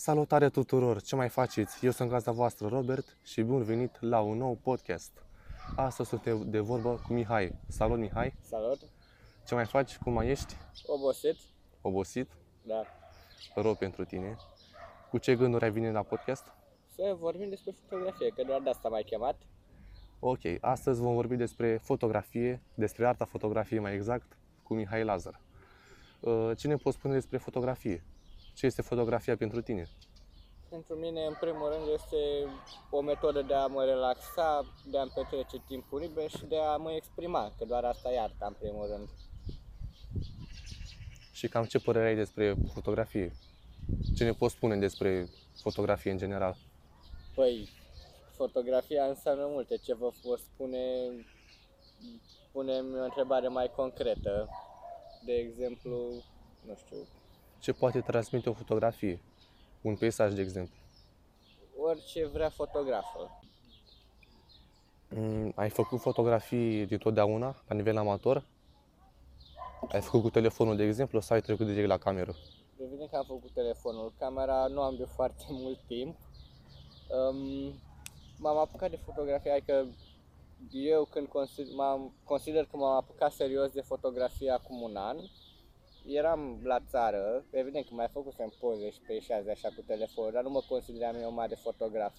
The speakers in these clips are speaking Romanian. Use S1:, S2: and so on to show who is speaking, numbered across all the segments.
S1: Salutare tuturor! Ce mai faceți? Eu sunt gazda voastră, Robert, și bun venit la un nou podcast. Astăzi suntem de vorbă cu Mihai. Salut, Mihai!
S2: Salut!
S1: Ce mai faci? Cum mai ești?
S2: Obosit?
S1: Obosit?
S2: Da.
S1: Rău pentru tine. Cu ce gânduri ai venit la podcast?
S2: Să vorbim despre fotografie, că doar de asta m-ai chemat.
S1: Ok, astăzi vom vorbi despre fotografie, despre arta fotografiei mai exact, cu Mihai Lazar. Uh, ce ne poți spune despre fotografie? Ce este fotografia pentru tine?
S2: Pentru mine, în primul rând, este o metodă de a mă relaxa, de a-mi petrece timpul liber și de a mă exprima, că doar asta e arta, în primul rând.
S1: Și cam ce părere ai despre fotografie? Ce ne poți spune despre fotografie în general?
S2: Păi, fotografia înseamnă multe. Ce vă pot spune, punem o întrebare mai concretă. De exemplu, nu știu,
S1: Ce poate transmite o fotografie? Un peisaj, de exemplu.
S2: orice vrea fotografă.
S1: Mm, Ai făcut fotografii de totdeauna, la nivel amator? Ai făcut cu telefonul, de exemplu, sau ai trecut direct la cameră?
S2: Evident că am făcut telefonul. Camera nu am de foarte mult timp. Um, m-am apucat de fotografie, adică eu când consider, m-am, consider că m-am apucat serios de fotografie acum un an. Eram la țară, evident că mai făcusem poze și peisaje așa cu telefonul, dar nu mă consideram eu mare fotograf.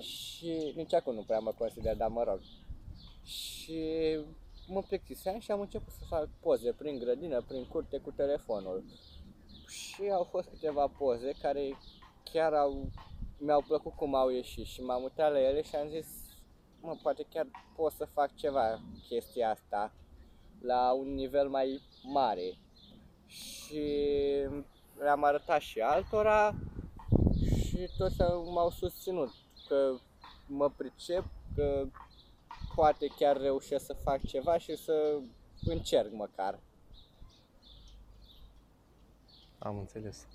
S2: Și nici acum nu prea mă consider, dar mă rog. Și mă plictiseam și am început să fac poze prin grădină, prin curte cu telefonul. Și au fost câteva poze care chiar au, mi-au plăcut cum au ieșit și m-am uitat la ele și am zis, mă, poate chiar pot să fac ceva chestia asta la un nivel mai mare. Și le-am arătat și altora și toți au- m-au susținut că mă pricep, că poate chiar reușesc să fac ceva și să încerc măcar.
S1: Am înțeles.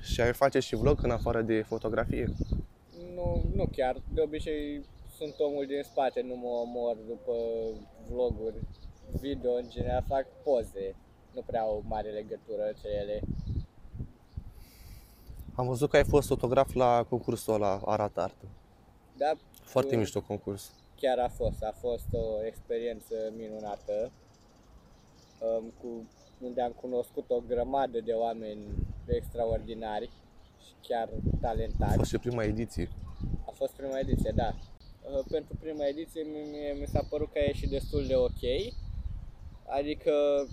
S1: Și ai face și vlog în afară de fotografie?
S2: Nu, nu chiar. De obicei sunt omul din spate, nu mă omor după vloguri, video, în general fac poze. Nu prea au mare legătură între ele.
S1: Am văzut că ai fost fotograf la concursul ăla Arată Artă.
S2: Dar
S1: Foarte
S2: Mm.
S1: mișto concurs.
S2: chiar a fost, a fost o experiență minunată. Um, cu, unde am cunoscut o grămadă de oameni extraordinari și chiar
S1: A
S2: talentați.
S1: fost și prima ediție.
S2: A fost prima ediție, da. Uh, Pentru prima ediție mi- mie mi s-a părut că a ieșit destul de ok. Adică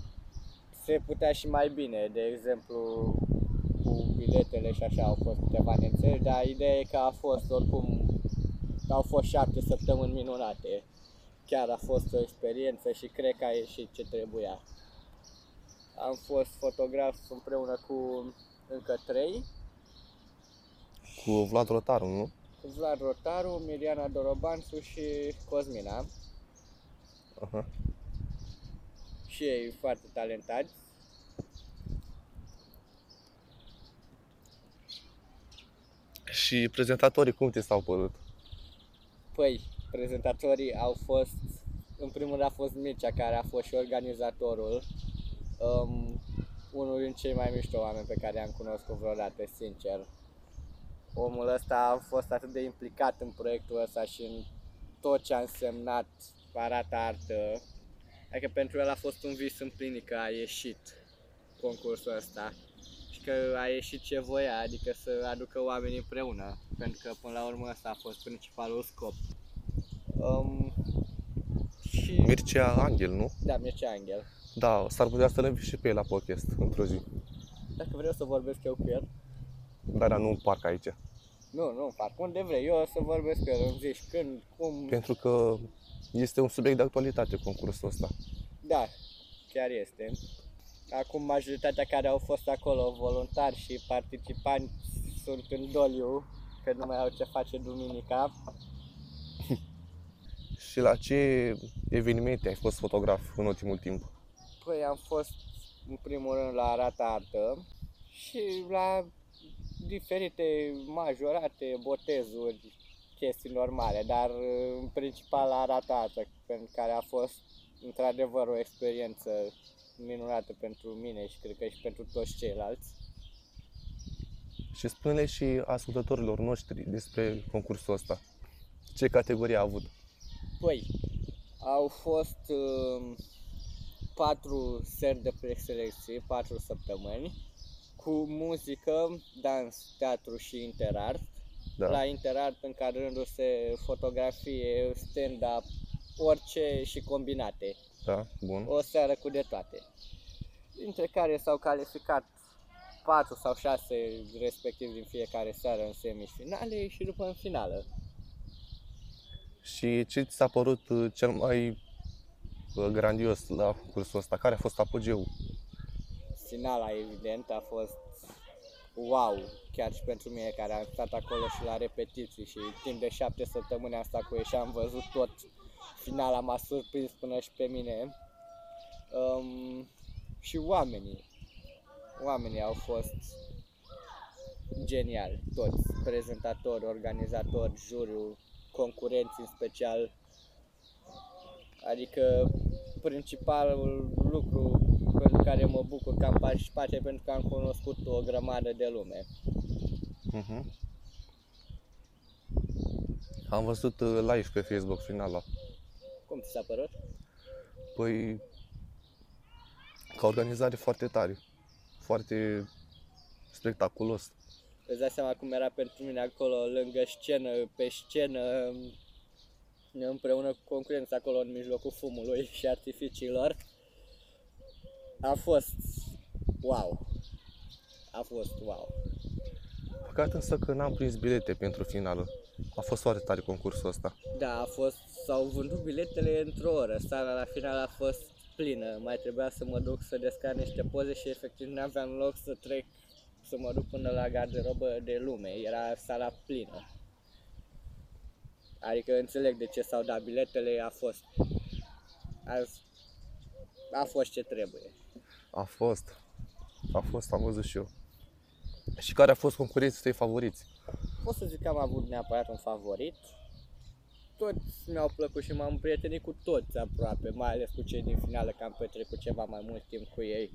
S2: se putea și mai bine, de exemplu cu biletele și așa au fost câteva neînțelegeri, dar ideea e că a fost oricum, au fost șapte săptămâni minunate. Chiar a fost o experiență și cred că a ieșit ce trebuia. Am fost fotograf împreună cu încă trei,
S1: Cu Vlad Rotaru, nu?
S2: cu Vlad Rotaru, Miriana Dorobanțu și Cosmina.
S1: Aha.
S2: Și ei foarte talentați.
S1: Și prezentatorii cum ți s-au părut?
S2: Păi, prezentatorii au fost, în primul rând a fost Mircea, care a fost și organizatorul. Um, unul din cei mai mișto oameni pe care i-am cunoscut vreodată, sincer. Omul ăsta a fost atât de implicat în proiectul ăsta și în tot ce a însemnat arată artă. Adică pentru el a fost un vis împlinit că a ieșit concursul ăsta și că a ieșit ce voia, adică să aducă oamenii împreună, pentru că până la urmă ăsta a fost principalul scop. Um, și...
S1: Mircea Angel, nu?
S2: Da, Mircea Angel.
S1: Da, s-ar putea să-l invit și pe el la podcast într-o zi.
S2: Dacă vreau să vorbesc eu cu el,
S1: Dar da, nu în parc aici.
S2: nu, nu, fac unde vrei, eu o să vorbesc cu el, îmi zici când, cum,
S1: Pentru că este un subiect de actualitate concursul ăsta.
S2: da, chiar este. Acum majoritatea care au fost acolo, voluntari și participanți, sunt în doliu, că nu mai au ce face duminica.
S1: Și la ce evenimente ai fost fotograf în ultimul timp?
S2: Păi am fost în primul rând la Arată Artă și la diferite majorate, botezuri, chestii normale, dar în principal la Arată Artă, pentru care a fost într-adevăr o experiență minunată pentru mine și cred că și pentru toți ceilalți.
S1: Și spune și ascultătorilor noștri despre concursul ăsta. Ce categorie a avut?
S2: Păi, au fost uh, patru seri de preselecție, patru săptămâni, cu muzică, dans, teatru și interart.
S1: Da.
S2: La interart încadrându-se fotografie, stand-up, orice și combinate.
S1: Da, bun.
S2: O seară cu de toate. Dintre care s-au calificat 4 sau 6 respectiv din fiecare seară în semifinale și după în finală.
S1: Și ce ți s-a părut uh, cel mai uh, grandios la cursul ăsta? Care a fost apogeul?
S2: Finala, evident, a fost wow, chiar și pentru mine care am stat acolo și la repetiții și timp de șapte săptămâni am stat cu ei și am văzut tot. Finala m-a surprins până și pe mine. Um, și oamenii, oamenii au fost geniali, toți, prezentatori, organizatori, juriu, concurenți în special. Adică principalul lucru pentru care mă bucur că am participat e pentru că am cunoscut o grămadă de lume.
S1: Uh-huh. Am văzut uh, live pe Facebook finala.
S2: Cum ți s-a părut?
S1: Păi, ca organizare foarte tare, foarte spectaculos.
S2: Îți dai seama cum era pentru mine acolo, lângă scenă, pe scenă, împreună cu concurența acolo în mijlocul fumului și artificiilor. A fost wow. A fost wow.
S1: Păcat însă că n-am prins bilete pentru finală. A fost foarte tare concursul ăsta.
S2: Da, a fost, s-au vândut biletele într-o oră. Sala la final a fost plină. Mai trebuia să mă duc să descar niște poze și efectiv nu aveam loc să trec, să mă duc până la garderobă de lume. Era sala plină. Adică înțeleg de ce s-au dat biletele, a fost, a, a fost ce trebuie.
S1: A fost. A fost, am văzut și eu. Și care a fost concurenții tăi favoriți?
S2: Pot să zic că am avut neapărat un favorit. Toți mi-au plăcut și m-am prietenit cu toți aproape, mai ales cu cei din finală, că am petrecut ceva mai mult timp cu ei.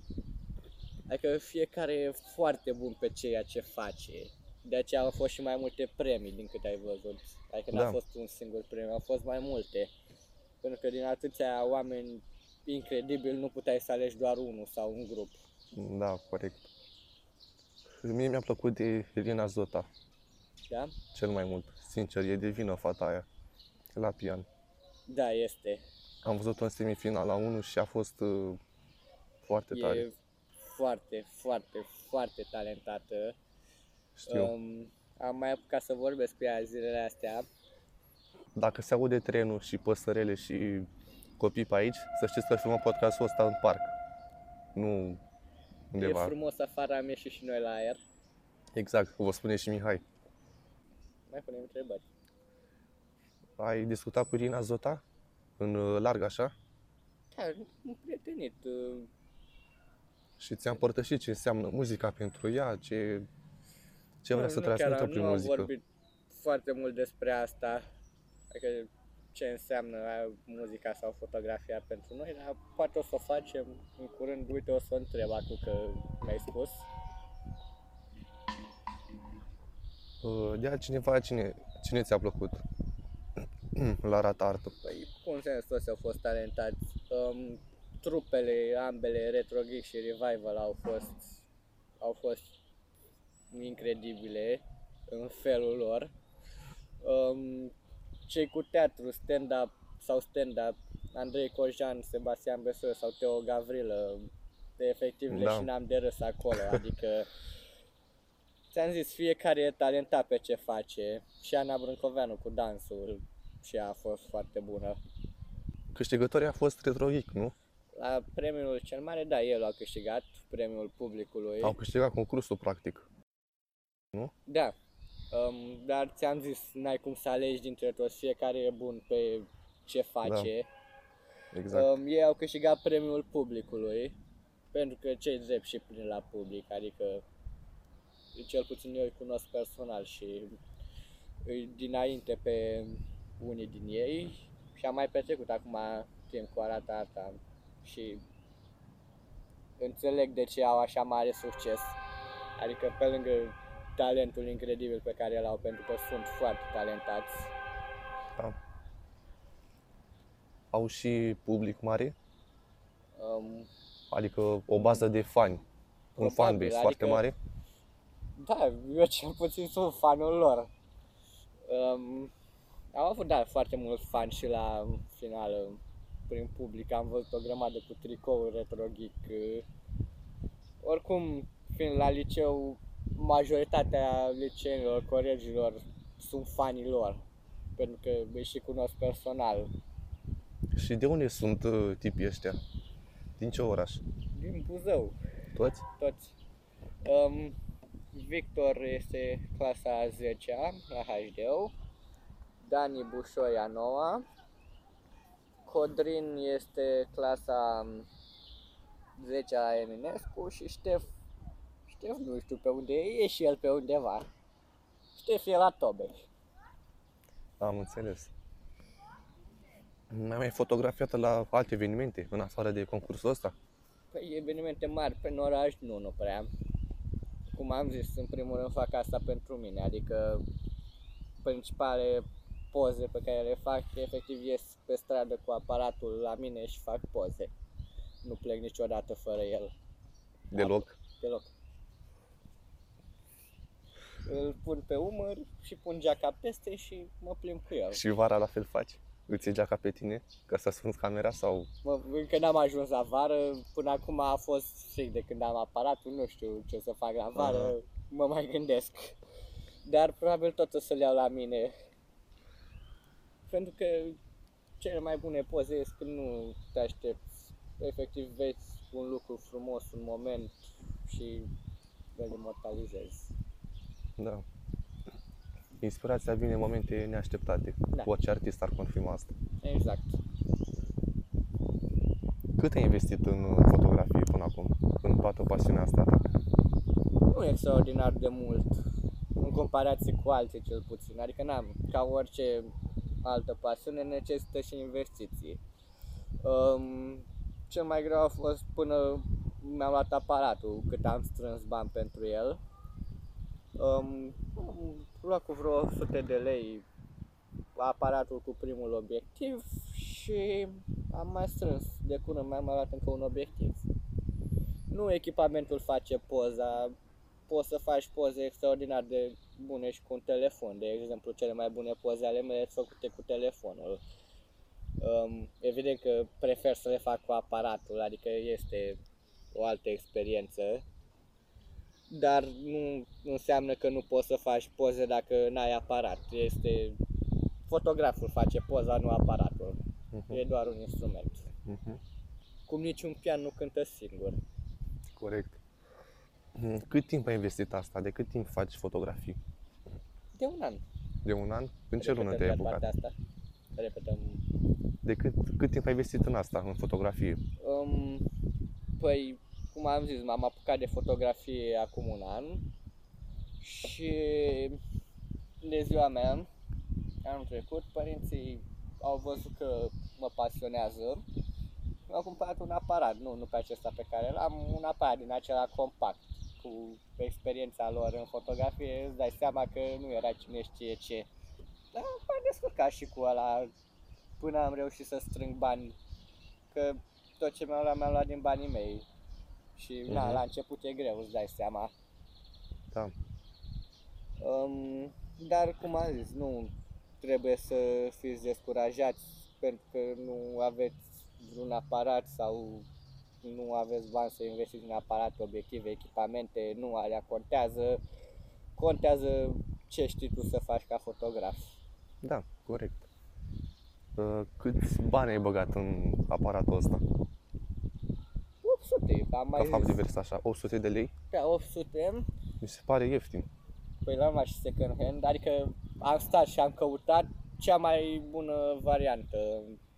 S2: Adică fiecare e foarte bun pe ceea ce face. De aceea au fost și mai multe premii din câte ai văzut. Adică n-a
S1: Da.
S2: fost un singur premiu, au fost mai multe. Pentru că din atâția oameni incredibil nu puteai să alegi doar unul sau un grup.
S1: Da, corect. Mie mi-a plăcut de Elena Zota,
S2: Da?
S1: cel mai mult. Sincer, e de vină fata aia, la pian.
S2: Da, este.
S1: Am văzut-o în semifinala 1 și a fost uh, foarte tare.
S2: E foarte, foarte, foarte talentată.
S1: Știu.
S2: Um, am mai apucat să vorbesc cu ea zilele astea.
S1: Dacă se aude trenul și păsărele și copii pe aici, să știți că filmăm podcastul ăsta în parc. Nu undeva.
S2: E frumos afară, am ieșit și noi la aer.
S1: Exact, vă spune și Mihai.
S2: Mai punem întrebări.
S1: Ai discutat cu Irina Zota? În uh, larg așa?
S2: Da, un prietenit. uh,
S1: Și ți-a împărtășit ce înseamnă muzica pentru ea, ce, ce vrea
S2: nu,
S1: să
S2: nu chiar
S1: transmită
S2: am-
S1: prin
S2: nu
S1: muzică.
S2: am vorbit foarte mult despre asta. Adică ce înseamnă uh, muzica sau fotografia pentru noi, dar poate o să o facem în curând. Uite, o să o întreb acum că mi-ai spus.
S1: Uh, De altcineva, cine, cine ți-a plăcut la rata artă?
S2: Păi, cum sens, toți au fost talentați. Um, trupele, ambele, Retro Geek și Revival au fost, au fost incredibile în felul lor. Um, cei cu teatru, stand-up sau stand-up, Andrei Cojan, Sebastian Besoi sau Teo Gavrilă, de efectiv
S1: Da.
S2: leșinam de râs acolo, adică ți-am zis, fiecare e talentat pe ce face și Ana Brâncoveanu cu dansul și ea a fost foarte bună.
S1: Câștigătorii a fost Retro Geek, nu?
S2: La premiul cel mare, da, el a câștigat premiul publicului.
S1: Au câștigat concursul, practic.
S2: Da. Um, dar ți-am zis, n-ai cum să alegi dintre toți, fiecare e bun pe ce face.
S1: Exact.
S2: Um, ei au câștigat premiul publicului, pentru că cei drept și plin la public, adică cel puțin eu îi cunosc personal și îi dinainte pe unii din ei și am mai petrecut acum timp cu arata arta și înțeleg de ce au așa mare succes. Adică pe lângă talentul incredibil pe care îl au, pentru că sunt foarte talentați.
S1: Da. Au și public mare,
S2: Um,
S1: adică o bază de fani, un
S2: Probabil,
S1: fanbase
S2: adică-
S1: foarte mare.
S2: Da, eu cel puțin sunt fanul lor. Um, am avut, da, foarte mulți fani și la final prin public. Am văzut o grămadă cu tricouri retro geek. uh. Oricum, fiind la liceu, majoritatea liceenilor, colegilor sunt fanii lor. Pentru că îi și cunosc personal.
S1: Și de unde sunt uh, tipii ăștia? Din ce oraș?
S2: Din Buzău.
S1: Toți?
S2: toți. Um, Victor este clasa a 10-a la HDO, Dani Bușoi a 9 Codrin este clasa 10 la Eminescu și Ștef, Ștef nu știu pe unde e, e și el pe undeva. Ștef e la Tobeș.
S1: Am înțeles. Mai mai fotografiată la alte evenimente, în afară de concursul ăsta?
S2: Păi evenimente mari pe oraș nu, nu prea. Cum am zis, în primul rând fac asta pentru mine, adică principale poze pe care le fac, efectiv ies pe stradă cu aparatul la mine și fac poze. Nu plec niciodată fără el,
S1: Deloc?
S2: deloc. Îl pun pe umăr și pun geaca peste și mă plimb cu el.
S1: Și vara la fel faci? Îți iei geaca pe tine ca să ascunzi camera sau...
S2: Mă, încă n-am ajuns la vară, până acum a fost fric de când am aparatul, nu știu ce o să fac la vară,
S1: Aha.
S2: mă mai gândesc. Dar probabil tot o să le iau la mine. Pentru că cele mai bune poze sunt când nu te aștepți. Efectiv vezi un lucru frumos, un moment și îl imortalizezi.
S1: Da. Inspirația vine în momente neașteptate.
S2: Da.
S1: Orice artist ar confirma asta.
S2: Exact.
S1: Cât ai investit în uh, fotografie până acum? În toată pasiunea asta ta?
S2: nu e extraordinar de mult în comparație cu alții cel puțin. Adică n-am, ca orice altă pasiune necesită și investiții. Um, cel mai greu a fost până mi-am luat aparatul, cât am strâns bani pentru el. Um, am luat cu vreo 100 de lei aparatul cu primul obiectiv și am mai strâns. De curând mi-am mai luat încă un obiectiv. Nu echipamentul face poza, poți să faci poze extraordinar de bune și cu un telefon. De exemplu, cele mai bune poze ale mele sunt făcute cu telefonul. Um, evident că prefer să le fac cu aparatul, adică este o altă experiență, dar nu înseamnă că nu poți să faci poze dacă n-ai aparat. Este fotograful face poza, nu aparatul.
S1: Mhm.
S2: E doar un instrument.
S1: Mhm.
S2: Cum niciun pian nu cântă singur.
S1: Corect. Mm, Cât timp ai investit asta? De cât timp faci fotografii?
S2: De un an.
S1: De un an? În ce lună
S2: Repetăm
S1: te-ai
S2: la partea
S1: apucat?
S2: Asta. Repetăm.
S1: De cât, cât timp ai investit în asta, în fotografie?
S2: Um, păi, cum am zis, m-am apucat de fotografie acum un an și de ziua mea, anul trecut, părinții au văzut că mă pasionează mi-au cumpărat un aparat, nu, nu pe acesta pe care l-am, un aparat din acela compact, cu experiența lor în fotografie, îți dai seama că nu era cine știe ce. Dar m-am descurcat și cu ăla până am reușit să strâng bani, că tot ce mi-am luat, mi-am luat din banii mei. Și na,
S1: Mhm.
S2: la început e greu, îți dai seama.
S1: Da.
S2: Um, dar, cum am zis, nu trebuie să fiți descurajați pentru că nu aveți vreun aparat sau nu aveți bani să investiți în aparate, obiective, echipamente, nu alea contează. Contează ce știi tu să faci ca fotograf.
S1: Da, corect. Uh, Câți bani ai băgat în aparatul ăsta?
S2: 800, am mai
S1: Ca fapt
S2: zis.
S1: divers așa, 800 de lei?
S2: Da, 800,
S1: Mi se pare ieftin.
S2: păi l-am luat și second hand, adică am stat și am căutat cea mai bună variantă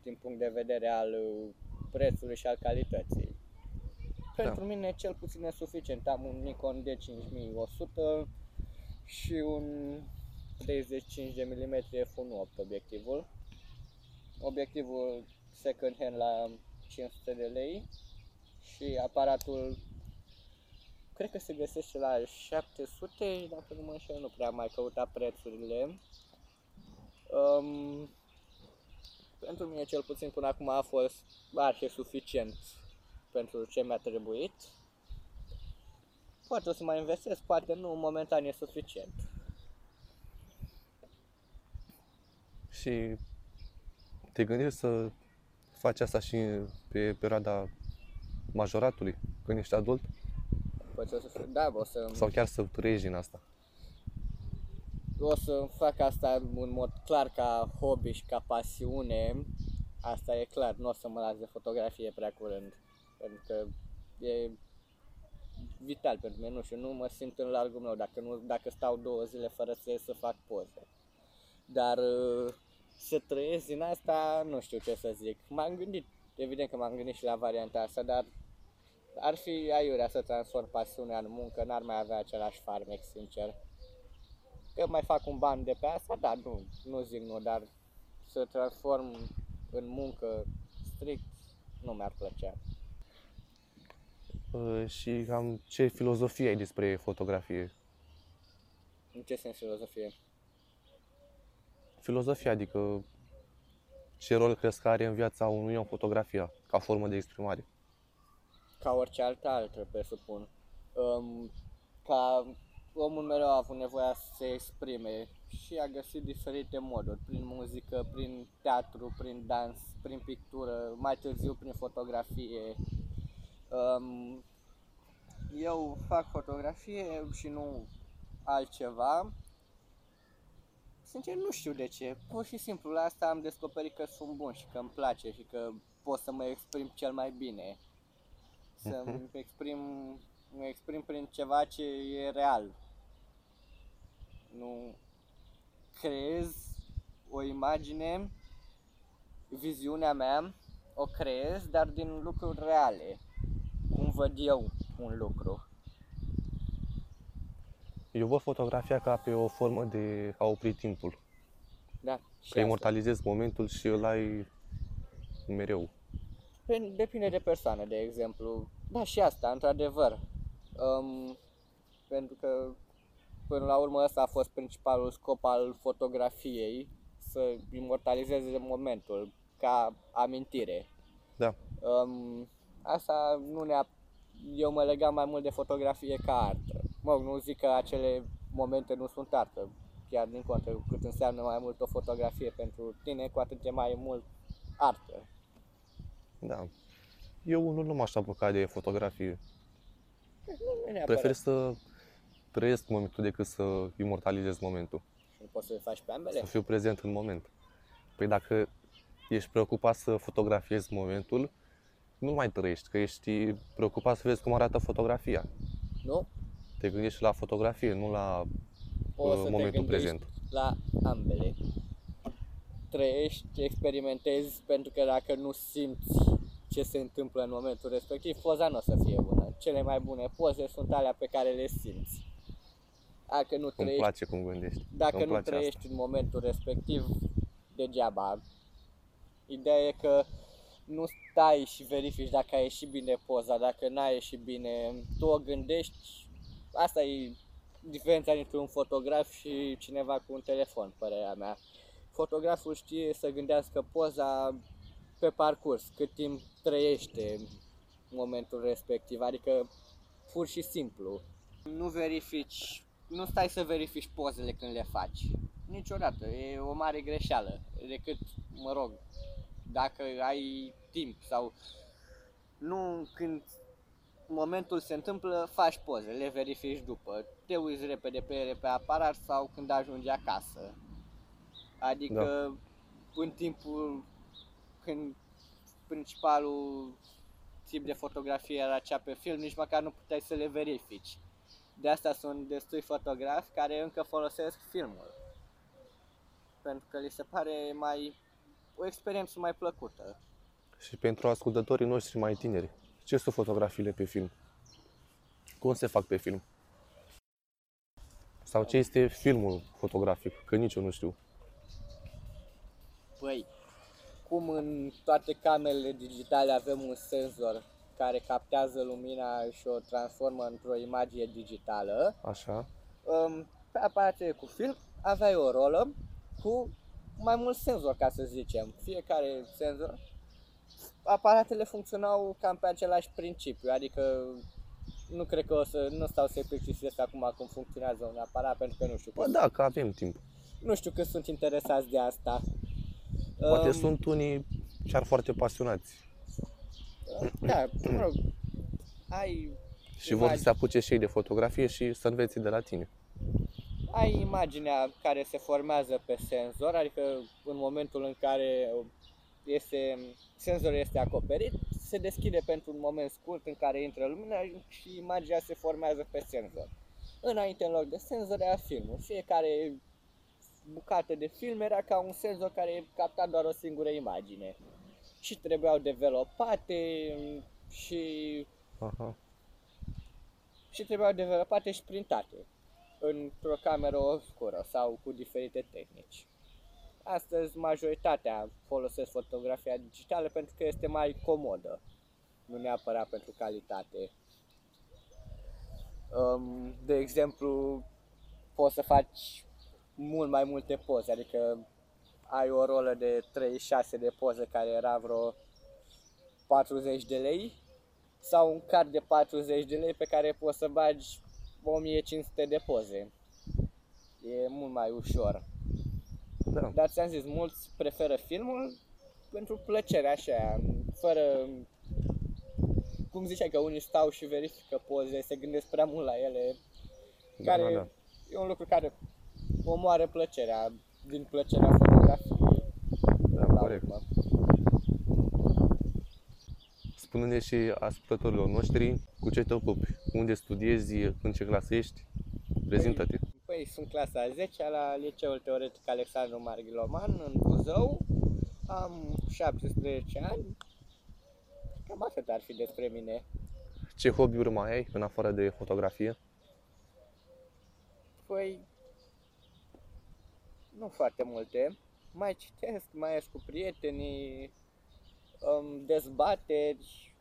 S2: din punct de vedere al uh, prețului și al calității. Pentru mine cel puțin e suficient. Am un Nikon D5100 și un 35 de mm f1.8 obiectivul. Obiectivul second hand la 500 de lei și aparatul cred că se găsește la 700, dacă nu mă înșel, nu prea am mai căutat prețurile. Um, pentru mine cel puțin până acum a fost arhe suficient pentru ce mi-a trebuit. Poate o să mai investesc, poate nu, momentan e suficient.
S1: Și te gândești să faci asta și pe perioada majoratului, când ești adult?
S2: Poate o să fiu, da, o să,
S1: Sau chiar să trăiești din asta?
S2: o să fac asta în mod clar ca hobby și ca pasiune. Asta e clar, nu o să mă las de fotografie prea curând. Pentru că e vital pentru mine, nu știu, nu mă simt în largul meu dacă, nu, dacă stau două zile fără să ies să fac poze. Dar uh, să trăiesc din asta, nu știu ce să zic. M-am gândit, evident că m-am gândit și la varianta asta, dar ar fi aiurea să transform pasiunea în muncă, n-ar mai avea același farmec, sincer. Că mai fac un ban de pe asta, da, nu, nu zic nu, dar să transform în muncă strict, nu mi-ar plăcea.
S1: Uh, Și cam ce filozofie ai despre fotografie?
S2: În ce sens filozofie?
S1: Filozofia, adică ce rol crezi că are în viața unui om fotografia, ca formă de exprimare?
S2: Ca orice altă altă, presupun. Um, ca omul mereu a avut nevoia să se exprime și a găsit diferite moduri, prin muzică, prin teatru, prin dans, prin pictură, mai târziu prin fotografie. Um, eu fac fotografie și nu altceva. Sincer, nu știu de ce. Pur și simplu, la asta am descoperit că sunt bun și că îmi place și că pot să mă exprim cel mai bine. Să-mi exprim, mă exprim prin ceva ce e real. Nu creez o imagine, viziunea mea, o creez, dar din lucruri reale. Cum văd eu un lucru.
S1: Eu văd fotografia ca pe o formă de a opri timpul.
S2: Da, și
S1: Că
S2: asta.
S1: imortalizezi momentul și îl ai mereu.
S2: Pe- Depinde de persoană, de exemplu. Da, și asta, într-adevăr. Um, pentru că, până la urmă, ăsta a fost principalul scop al fotografiei, să imortalizeze momentul, ca amintire.
S1: Da.
S2: Um, asta nu ne Eu mă legam mai mult de fotografie ca artă. Mă, nu zic că acele momente nu sunt artă. Chiar din contră, cu cât înseamnă mai mult o fotografie pentru tine, cu atât e mai mult artă.
S1: Da. Eu unul nu m-aș apuca de fotografie.
S2: Nu, nu neapărat.
S1: Prefer să trăiesc momentul decât să imortalizez momentul.
S2: Și nu poți să le faci pe ambele?
S1: Să fiu prezent în moment. Păi dacă ești preocupat să fotografiezi momentul, nu mai trăiești, că ești preocupat să vezi cum arată fotografia.
S2: Nu?
S1: Te gândești la fotografie, nu la
S2: O să
S1: uh,
S2: te
S1: momentul
S2: gândești
S1: prezent.
S2: la ambele. Trăiești, experimentezi, pentru că dacă nu simți ce se întâmplă în momentul respectiv, poza nu o să fie bună. Cele mai bune poze sunt alea pe care le simți. Dacă nu
S1: Îmi
S2: trăiești
S1: place cum gândești.
S2: Dacă
S1: Îmi
S2: nu
S1: place
S2: trăiești
S1: asta.
S2: în momentul respectiv, degeaba. Ideea e că nu stai și verifici dacă a ieșit bine poza, dacă n-a ieșit bine, tu o gândești, asta e diferența dintre un fotograf și cineva cu un telefon, părerea mea. Fotograful știe să gândească poza pe parcurs, cât timp trăiește momentul respectiv, adică pur și simplu. Nu verifici, nu stai să verifici pozele când le faci. Niciodată, e o mare greșeală. Decât, mă rog, dacă ai timp sau nu când momentul se întâmplă, faci poze, le verifici după. Te uiți repede pe ele pe aparat sau când ajungi acasă. Adică da. în timpul când principalul tip de fotografie era cea pe film, nici măcar nu puteai să le verifici. De asta sunt destui fotografi care încă folosesc filmul. Pentru că li se pare mai o experiență mai plăcută.
S1: Și pentru ascultătorii noștri mai tineri, ce sunt fotografiile pe film? Cum se fac pe film? Sau ce este filmul fotografic? Că nici eu nu știu.
S2: Păi, cum în toate camerele digitale avem un senzor care captează lumina și o transformă într-o imagine digitală.
S1: Așa.
S2: Um, pe aparatele cu film aveai o rolă cu mai mulți senzori, ca să zicem. Fiecare senzor. Aparatele funcționau cam pe același principiu, adică nu cred că o să, nu stau să-i plictisesc acum cum funcționează un aparat, pentru că nu știu.
S1: Bă,
S2: cât-
S1: da, că avem timp.
S2: Nu știu cât sunt interesați de asta.
S1: Poate
S2: Um,
S1: sunt unii chiar foarte pasionați
S2: Da, mă rog, ai
S1: și vor să
S2: Imagine.
S1: se apuce și ei de fotografie și să învețe de la tine.
S2: ai imaginea care se formează pe senzor, adică în momentul în care este, senzorul este acoperit, se deschide pentru un moment scurt în care intră lumina și imaginea se formează pe senzor. Înainte, în loc de senzor, era filmul. Fiecare bucată de film era ca un senzor care capta doar o singură imagine. Și trebuiau developate și
S1: Aha.
S2: și trebuiau developate și printate într-o cameră obscură sau cu diferite tehnici. Astăzi majoritatea folosesc fotografia digitală pentru că este mai comodă, nu neapărat pentru calitate. Um, de exemplu, poți să faci mult mai multe poze, adică ai o rolă de 36 de poze care era vreo 40 de lei sau un card de 40 de lei pe care poți să bagi 1500 de poze. E mult mai ușor.
S1: Da.
S2: Dar ți-am zis, mulți preferă filmul pentru plăcerea așa, fără... Cum ziceai că unii stau și verifică poze, se gândesc prea mult la ele,
S1: Da,
S2: care
S1: da, da.
S2: e un lucru care omoară plăcerea, din plăcerea fotografiei.
S1: Da,
S2: la
S1: corect.
S2: urmă.
S1: Spune-ne și ascultătorilor noștri cu ce te ocupi, unde studiezi, în ce clasă ești, prezintă-te.
S2: Păi sunt clasa a 10 la Liceul Teoretic Alexandru Marghiloman în Buzău. Am 17 ani. Cam atât ar fi despre mine.
S1: Ce hobby-uri mai ai în afară de fotografie?
S2: Păi, nu foarte multe. Mai citesc, mai ies cu prietenii, um, dezbateri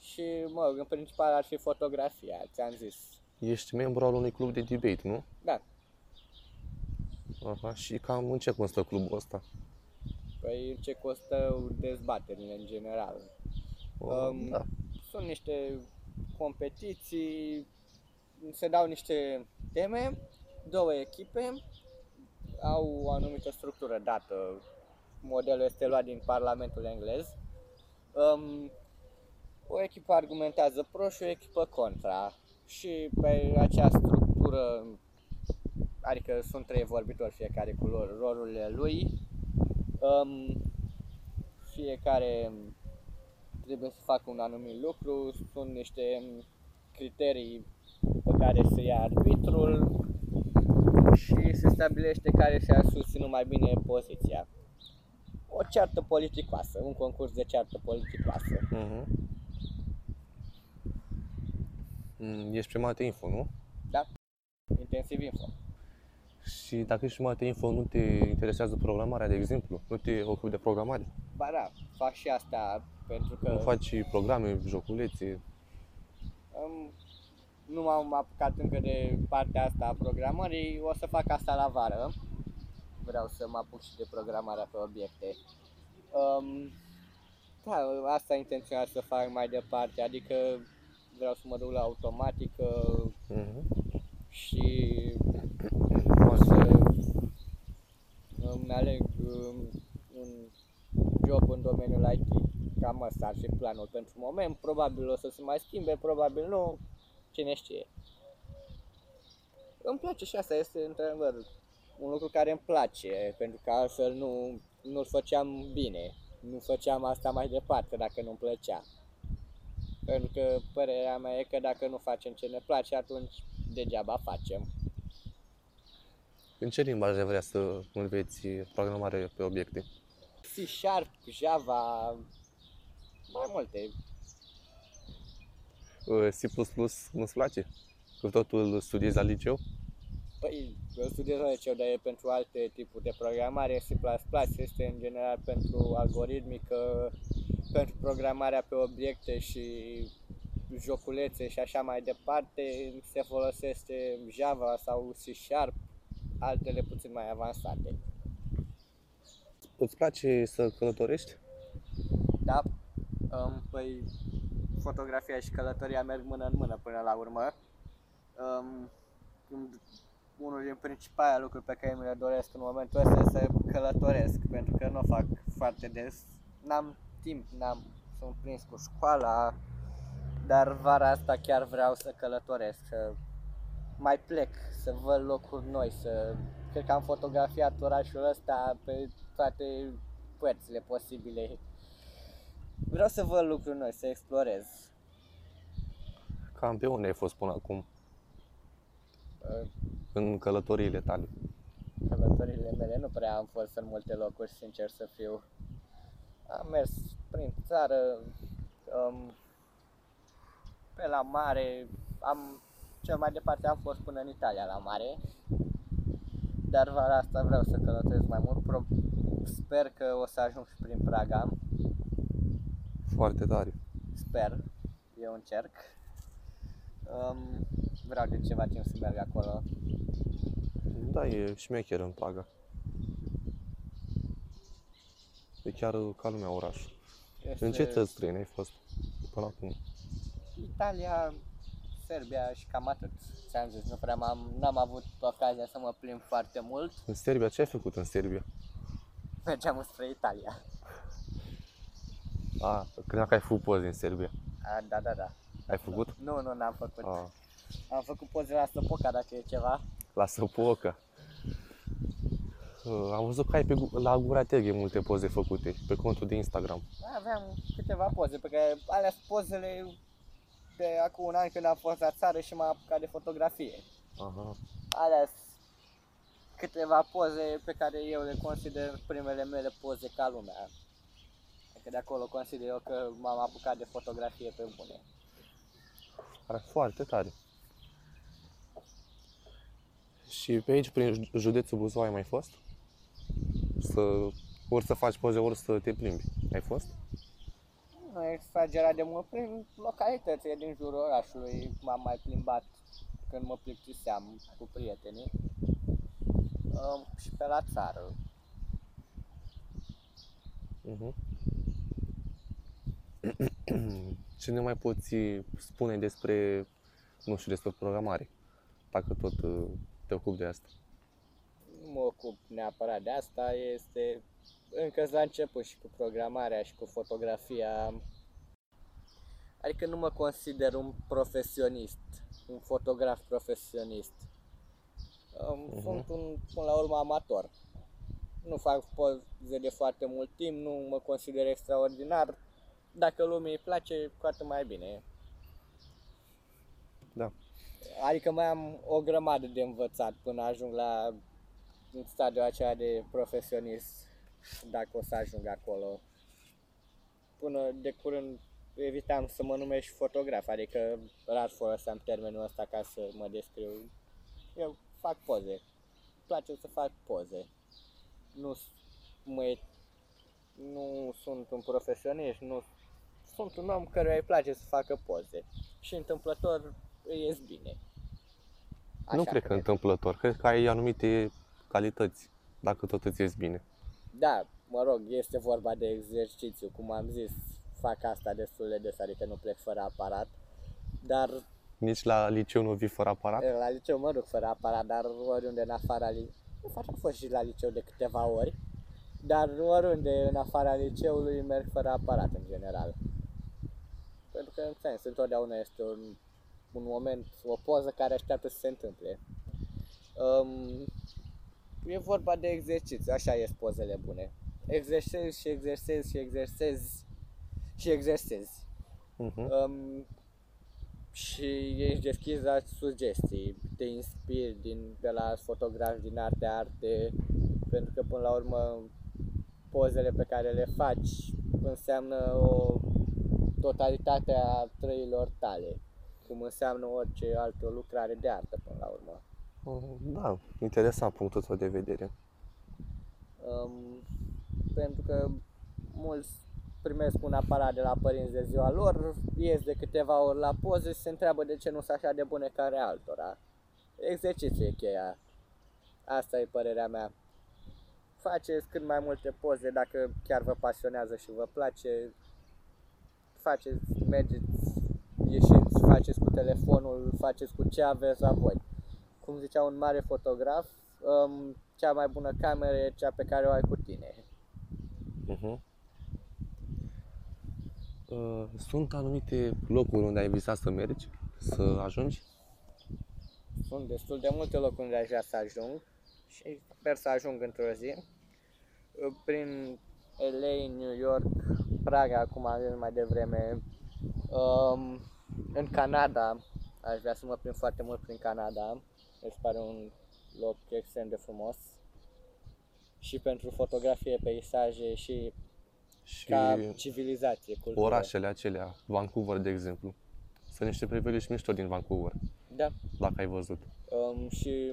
S2: și, mă rog, în principal ar fi fotografia, ți-am zis.
S1: Ești membru al unui club de debate, nu?
S2: Da,
S1: Aha, și cam în ce constă clubul ăsta?
S2: păi ce costă dezbaterile în general. Um,
S1: da.
S2: Sunt niște competiții, se dau niște teme, două echipe, au o anumită structură dată. Modelul este luat din Parlamentul englez. Um, o echipă argumentează pro și o echipă contra. Și pe acea structură, adică sunt trei vorbitori, fiecare cu lor, rolurile lui, um, fiecare trebuie să facă un anumit lucru, sunt niște criterii pe care se ia arbitrul și se stabilește care și-a susținut mai bine poziția. O ceartă politicoasă, un concurs de ceartă politicoasă.
S1: Uh-huh. Mm, Ești pe Mate Info, nu?
S2: Intensiv info.
S1: Și dacă ești pe Mate Info, nu te interesează programarea, de exemplu? Nu te ocupi de programare?
S2: Ba da, fac și asta pentru că
S1: Nu faci programe, joculețe?
S2: um, nu m-am apucat încă de partea asta a programării, o să fac asta la vară. Vreau să mă apuc și de programarea pe obiecte. Um, da, asta intenționat să fac mai departe, adică vreau să mă duc la automatică
S1: Uh-huh.
S2: și o să îmi aleg um, un job în domeniul IT. Cam asta ar fi planul pentru moment. Probabil o să se mai schimbe, probabil nu. Cine știe. Îmi place și asta este într-adevăr un lucru care îmi place, pentru că altfel nu, nu-l făceam bine. Nu făceam asta mai departe dacă nu-mi plăcea. Pentru că părerea mea e că dacă nu facem ce ne place, atunci degeaba facem.
S1: În ce limbaj ai vrea să înveți programare pe obiecte?
S2: C Sharp, Java, mai multe.
S1: Uh, C++ nu-ți place? Că totul studiezi la liceu?
S2: Păi, eu studiez la liceu, dar e pentru alte tipuri de programare. C++ este în general pentru algoritmică, pentru programarea pe obiecte și joculețe și așa mai departe se folosește Java sau C Sharp, altele puțin mai avansate.
S1: Îți place să călătorești?
S2: Da, um, păi fotografia și călătoria merg mână în mână până la urmă. Um, unul din principalele lucruri pe care mi le doresc în momentul ăsta este să călătoresc, pentru că nu o fac foarte des. N-am timp, n-am, sunt prins cu școala, dar vara asta chiar vreau să călătoresc, să mai plec, să văd locuri noi, să... Cred că am fotografiat orașul ăsta pe toate părțile posibile. Vreau să văd lucruri noi, să explorez.
S1: Cam pe unde ai fost până acum?
S2: Uh,
S1: În călătoriile tale?
S2: Călătorile mele nu prea am fost în multe locuri, sincer să fiu. Am mers prin țară, um, pe la mare, am cel mai departe am fost până în Italia la mare. Dar vara asta vreau să călătoresc mai mult. Pro- sper că o să ajung și prin Praga.
S1: Foarte tare.
S2: Sper. Eu încerc. Um, vreau de ceva timp să merg acolo.
S1: Da, e șmecher în Praga. E chiar ca lumea oraș.
S2: Este
S1: În ce țări străine ai fost până acum?
S2: Italia, Serbia și cam atât. Ți-am zis, nu prea m-am, n-am avut ocazia să mă plimb foarte mult.
S1: În Serbia, ce ai făcut în Serbia?
S2: Mergeam spre Italia.
S1: A, credeam că ai făcut poze în Serbia.
S2: A, da, da, da.
S1: Ai făcut?
S2: Nu, nu, n-am făcut.
S1: A,
S2: Am făcut poze la Săpoca dacă e ceva.
S1: la Săpoca. Uh, Am văzut că ai pe, gu- la Gura Teghe multe poze făcute pe contul de Instagram.
S2: Aveam câteva poze pe care alea sunt pozele de acum un an când am fost la țară și m-am apucat de fotografie.
S1: Aha.
S2: Alea sunt câteva poze pe care eu le consider primele mele poze ca lumea. Adică de acolo consider eu că m-am apucat de fotografie pe bune.
S1: Are foarte tare. Și pe aici, prin ju- județul Buzău, ai mai fost? Să, ori să faci poze, ori să te plimbi. Ai fost?
S2: Nu e exagerat de mult prin localitățile din jurul orașului. M-am mai plimbat când mă plictiseam cu prietenii. Um, și pe la țară.
S1: Mhm. Ce ne mai poți spune despre, nu știu, despre programare? Dacă tot uh, te ocupi de asta.
S2: Nu mă ocup neapărat de asta, este încă la început și cu programarea și cu fotografia. Adică nu mă consider un profesionist, un fotograf profesionist. Um,
S1: Mhm.
S2: Sunt un, până la urmă, amator. Nu fac poze de foarte mult timp, nu mă consider extraordinar. Dacă lumii îi place, cu atât mai bine.
S1: Da.
S2: Adică mai am o grămadă de învățat până ajung la în stadiul acela de profesionist, dacă o să ajung acolo. Până de curând evitam să mă numesc fotograf, adică rar foloseam termenul ăsta ca să mă descriu. Eu fac poze. Îmi place să fac poze. Nu s- mă, nu sunt un profesionist, nu sunt un om căruia îi place să facă poze. Și întâmplător îi ies bine.
S1: nu cred că întâmplător. Cred că ai anumite calități, dacă tot îți ies bine.
S2: Da, mă rog, este vorba de exercițiu, cum am zis, fac asta destul de des, adică nu plec fără aparat, dar
S1: Nici la liceu nu vii fără aparat?
S2: la liceu mă duc fără aparat, dar oriunde în afara liceului, în fapt am fost și la liceu de câteva ori, dar oriunde în afara liceului merg fără aparat în general. Pentru că, în sens, întotdeauna este un, un moment, o poză care așteaptă să se întâmple. Um, e vorba de exercițiu, așa ies pozele bune. Exersezi și exersezi și exersezi și exersezi.
S1: Mhm.
S2: Um, și ești deschis la sugestii, te inspiri din, de la fotografi din arte arte, pentru că până la urmă pozele pe care le faci înseamnă o totalitate a trăilor tale, cum înseamnă orice altă lucrare de artă până la urmă.
S1: Da, interesant punctul tău de vedere.
S2: Um, pentru că mulți primesc un aparat de la părinți de ziua lor, ies de câteva ori la poze și se întreabă de ce nu sunt așa de bune ca ale altora. Exercițiu e cheia. Asta e părerea mea. Faceți cât mai multe poze dacă chiar vă pasionează și vă place. Faceți, mergeți, ieșiți, faceți cu telefonul, faceți cu ce aveți la voi. Cum zicea un mare fotograf, um, cea mai bună cameră e cea pe care o ai cu tine.
S1: Uh-huh. Uh, sunt anumite locuri unde ai visat să mergi, să ajungi?
S2: Sunt destul de multe locuri unde aș vrea să ajung și sper să ajung într-o zi. Prin LA, New York, Praga, acum am zis mai devreme, um, în Canada, aș vrea să mă prind foarte mult prin Canada, mi se pare un loc extrem de frumos și pentru fotografie, peisaje și
S1: Și
S2: ca civilizație, cultură.
S1: orașele acelea, Vancouver, de exemplu. Sunt niște priveliști mișto din Vancouver,
S2: Da,
S1: dacă ai văzut.
S2: Um, și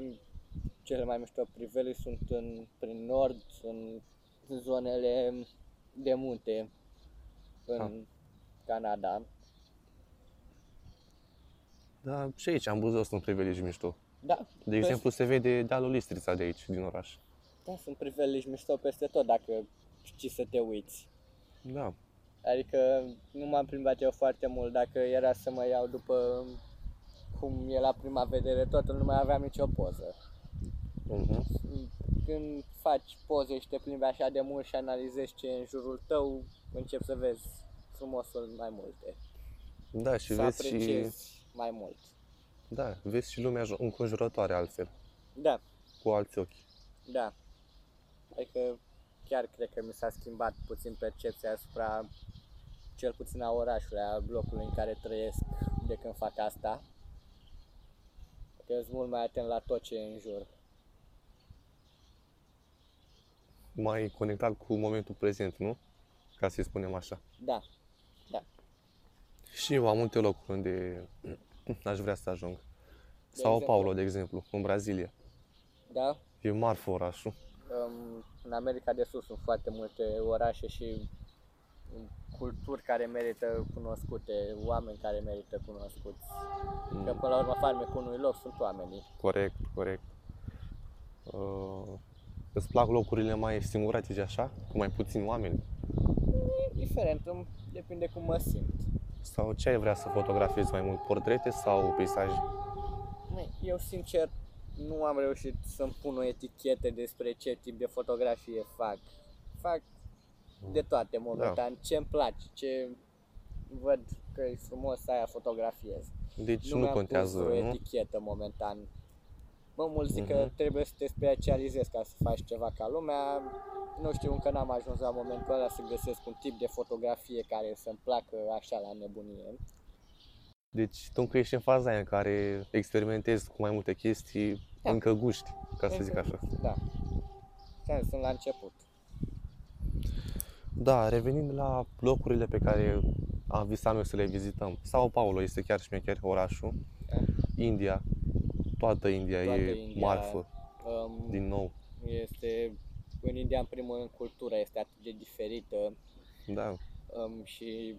S2: cele mai mișto priveli sunt în, prin nord, în zonele de munte, în
S1: Ah.
S2: Canada.
S1: Dar și aici am Buzău sunt priveliști mișto.
S2: Da,
S1: De exemplu, se vede dealul Listrița de aici, din oraș.
S2: da, sunt priveliști mișto peste tot dacă știi să te uiți.
S1: Da.
S2: Adică nu m-am plimbat eu foarte mult, dacă era să mă iau după cum e la prima vedere totul, nu mai aveam nicio poză.
S1: Uh-huh.
S2: când faci poze și te plimbi așa de mult și analizezi ce e în jurul tău, începi să vezi frumosul mai multe.
S1: Da, și
S2: să
S1: vezi și,
S2: apreciezi mai mult.
S1: Da, vezi și lumea jo- înconjurătoare altfel,
S2: Da,
S1: cu alți ochi.
S2: da. Adică chiar cred că mi s-a schimbat puțin percepția asupra cel puțin a orașului, a blocului în care trăiesc de când fac asta. Că sunt mult mai atent la tot ce e în jur.
S1: Mai conectat cu momentul prezent, nu? Ca să-i spunem așa.
S2: Da,
S1: Și eu am multe locuri unde aș vrea să ajung. Sao
S2: exemplu?
S1: Paulo, de exemplu, în Brazilia.
S2: da.
S1: E marfă orașul.
S2: Um, în America de Sud sunt foarte multe orașe și um, culturi care merită cunoscute, oameni care merită cunoscuți.
S1: Mm.
S2: Că până la urmă farmecul unui loc sunt oamenii.
S1: Corect, corect. Uh, îți plac locurile mai singuratice așa, cu mai puțini oameni?
S2: E diferent, îmi depinde cum mă simt.
S1: Sau ce ai vrea să fotografiezi mai mult, portrete sau peisaje?
S2: Măi, Eu sincer nu am reușit să-mi pun o etichetă despre ce tip de fotografie fac. Fac de toate momentan, ce îmi place, ce văd că e frumos aia fotografiez.
S1: Deci nu,
S2: mi-am
S1: contează,
S2: pus o
S1: nu?
S2: etichetă momentan. Mă, mulți zic că
S1: Mhm.
S2: trebuie să te specializezi ca să faci ceva ca lumea. Nu știu, încă n-am ajuns la momentul ăla să găsesc un tip de fotografie care să-mi placă așa la nebunie.
S1: Deci tu încă ești în faza aia în care experimentezi cu mai multe chestii,
S2: Da.
S1: încă guști, ca să zic așa.
S2: Da. Ți-am zis, Sunt la început.
S1: Da, revenind la locurile pe care am visat noi să le vizităm. Sao Paulo este chiar șmecher, orașul.
S2: Da.
S1: India, toată India
S2: Toată
S1: e
S2: India.
S1: marfă,
S2: Um,
S1: din nou.
S2: Este, în India, în primul rând, cultura este atât de diferită
S1: Da,
S2: um, și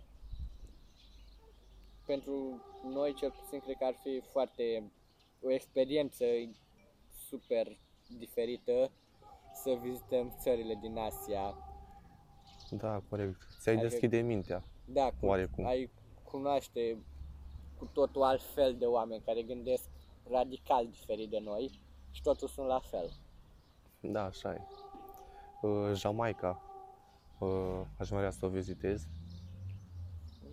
S2: pentru noi, cel puțin, cred că ar fi foarte o experiență super diferită să vizităm țările din Asia.
S1: da, corect. Ți-ai
S2: Adică-
S1: deschide mintea.
S2: Da, cu,
S1: Oarecum.
S2: ai cunoaște cu totul altfel de oameni care gândesc radical diferit de noi și totul sunt la fel.
S1: Da, așa e. Uh, Jamaica, uh, aș vrea să o vizitez.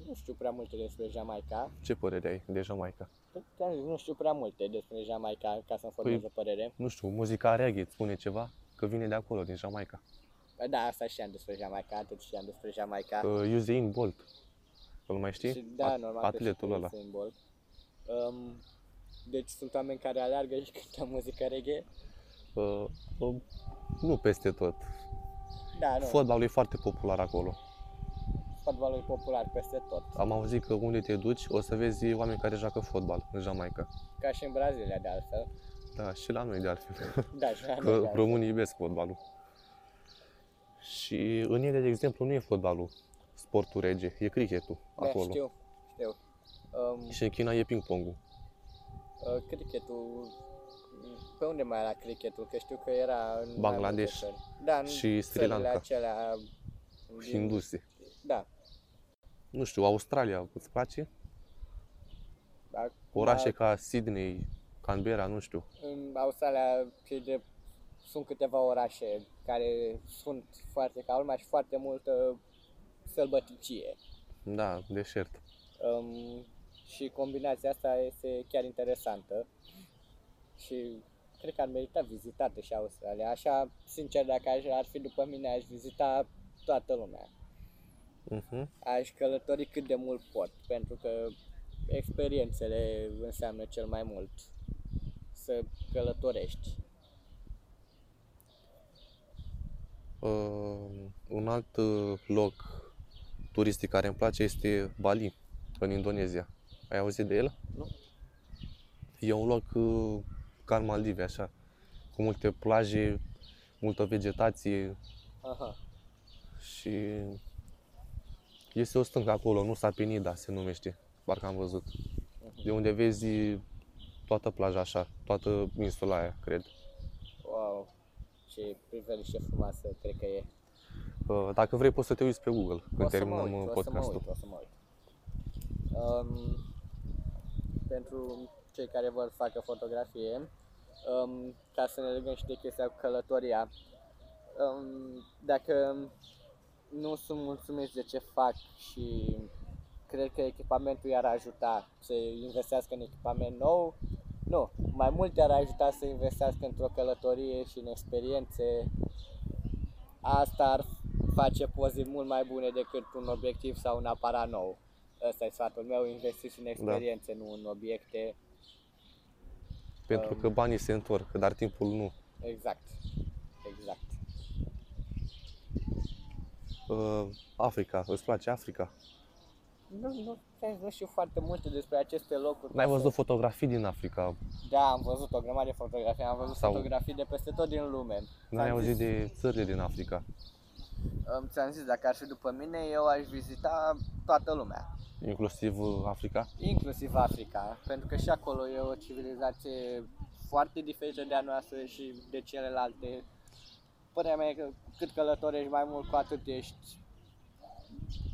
S2: Nu știu prea multe despre Jamaica.
S1: Ce părere ai de Jamaica?
S2: Te-am zis, Nu știu prea multe despre Jamaica ca să-mi formez
S1: Păi-
S2: o părere.
S1: Nu știu, muzica reggae îți spune ceva? Că vine de acolo, din Jamaica.
S2: Da, asta știam despre Jamaica, atât știam despre Jamaica.
S1: Uh, Usain Bolt, îl mai știi?
S2: Și da,
S1: At-
S2: normal că
S1: Atletul
S2: știu
S1: ăla.
S2: Usain Bolt. Um, deci sunt oameni care aleargă și cântă muzică reggae.
S1: Uh, uh, nu peste tot.
S2: Da, nu,
S1: Fotbalul e foarte popular acolo.
S2: fotbalul e popular peste tot.
S1: Am auzit că unde te duci o să vezi oameni care joacă fotbal în Jamaica.
S2: Ca și în Brazilia, de altfel.
S1: Da, și la noi de altfel.
S2: Da, și la noi, de
S1: Că
S2: altfel.
S1: românii iubesc fotbalul. Și în ele, de exemplu, nu e fotbalul sportul rege, e cricketul
S2: Da,
S1: acolo.
S2: știu, știu. Um,
S1: Și în China e ping-pongul.
S2: Uh, cricketul, pe unde mai era cricketul? Că știu că era în mai
S1: Bangladesh
S2: multe țări. Da, în
S1: și Sri
S2: țările
S1: Lanka.
S2: acelea
S1: Și
S2: din-
S1: industrie.
S2: Da.
S1: Nu știu, Australia, îți place?
S2: da
S1: Orașe
S2: da,
S1: ca Sydney, Canberra, nu știu.
S2: În Australia cei de, sunt câteva orașe care sunt foarte calme și foarte multă sălbăticie.
S1: Da, deșert.
S2: Um, și combinația asta este chiar interesantă și cred că ar merita vizitată și Australia. Așa, sincer, dacă aș, ar fi după mine, aș vizita toată lumea.
S1: Mhm.
S2: Aș călători cât de mult pot, pentru că experiențele înseamnă cel mai mult să călătorești.
S1: Uh, un alt uh, loc turistic care îmi place este Bali, în Indonezia. Ai auzit de el?
S2: Nu.
S1: E un loc uh, ca în Maldive, așa, cu multe plaje, multă vegetație
S2: Aha.
S1: și este o stâncă acolo, nu Sapinida se numește, parcă am văzut. De unde vezi toată plaja așa, toată insula aia, cred.
S2: Wow, ce priveliște frumoasă, cred că e.
S1: Uh, Dacă vrei poți să te uiți pe Google când
S2: O să mă
S1: terminăm
S2: uit,
S1: uh,
S2: o să mă
S1: podcastul.
S2: uit, o să mă uit. Um, pentru cei care vor să facă fotografie, um, ca să ne legăm și de chestia cu călătoria, um, dacă nu sunt mulțumiți de ce fac și cred că echipamentul i-ar ajuta să investească în echipament nou, nu, mai mult i-ar ajuta să investească într-o călătorie și în experiențe. Asta ar face poze mult mai bune decât un obiectiv sau un aparat nou. Ăsta e sfatul meu, investiți în experiențe, nu în obiecte.
S1: Pentru
S2: Um,
S1: că banii se întorc, dar timpul nu.
S2: Exact. Exact.
S1: Uh, Africa, îți place Africa?
S2: Nu, nu, nu știu foarte multe despre aceste locuri.
S1: N-ai
S2: ca să-
S1: văzut fotografii din Africa?
S2: Da, am văzut o grămadă de fotografii, am văzut
S1: Sau-
S2: fotografii de peste tot din lume.
S1: N-ai
S2: Ți-am
S1: auzit
S2: zis-
S1: de țările din Africa?
S2: Um, ți-am zis, dacă ar fi după mine, eu aș vizita toată lumea.
S1: Inclusiv uh, Africa?
S2: inclusiv Africa, pentru că și acolo e o civilizație foarte diferită de a noastră și de celelalte. Părerea mea e că cât călătorești mai mult, cu atât ești,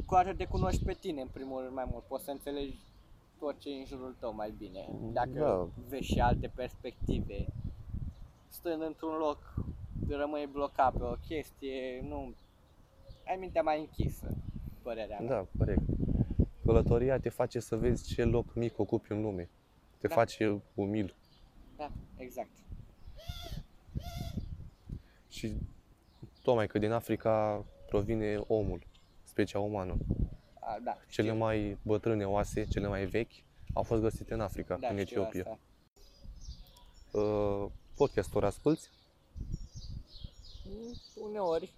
S2: cu atât te cunoști pe tine în primul rând mai mult, poți să înțelegi tot ce e în jurul tău mai bine, dacă
S1: Da.
S2: vezi și alte perspective. Stând într-un loc, rămâi blocat pe o chestie, nu, ai mintea mai închisă, părerea mea.
S1: Da, corect. Călătoria te face să vezi ce loc mic ocupi în lume. Te
S2: Da.
S1: face umil.
S2: Da, exact.
S1: Și tocmai că din Africa provine omul, specia umană.
S2: A, da,
S1: Cele
S2: știu.
S1: mai bătrâne oase, cele mai vechi, au fost găsite în Africa,
S2: da,
S1: în
S2: știu
S1: Etiopia.
S2: asta.
S1: Uh, podcastul asculti?
S2: Mm, Uneori,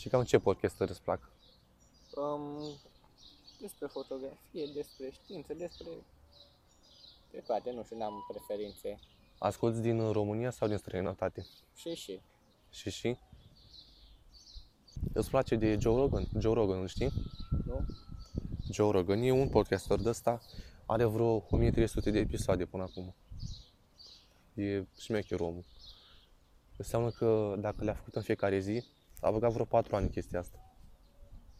S1: Și cam ce podcasturi îți plac?
S2: um, despre fotografie, despre știință, despre de toate, nu știu, n-am preferințe.
S1: Asculți din România sau din străinătate?
S2: Și și.
S1: Și și? Îți place de Joe Rogan? Joe Rogan, îl știi?
S2: Nu?
S1: Joe Rogan e un podcaster de ăsta, are vreo 1300 de episoade până acum. E șmecher omul. Înseamnă că dacă le-a făcut în fiecare zi, a băgat vreo 4 ani chestia asta.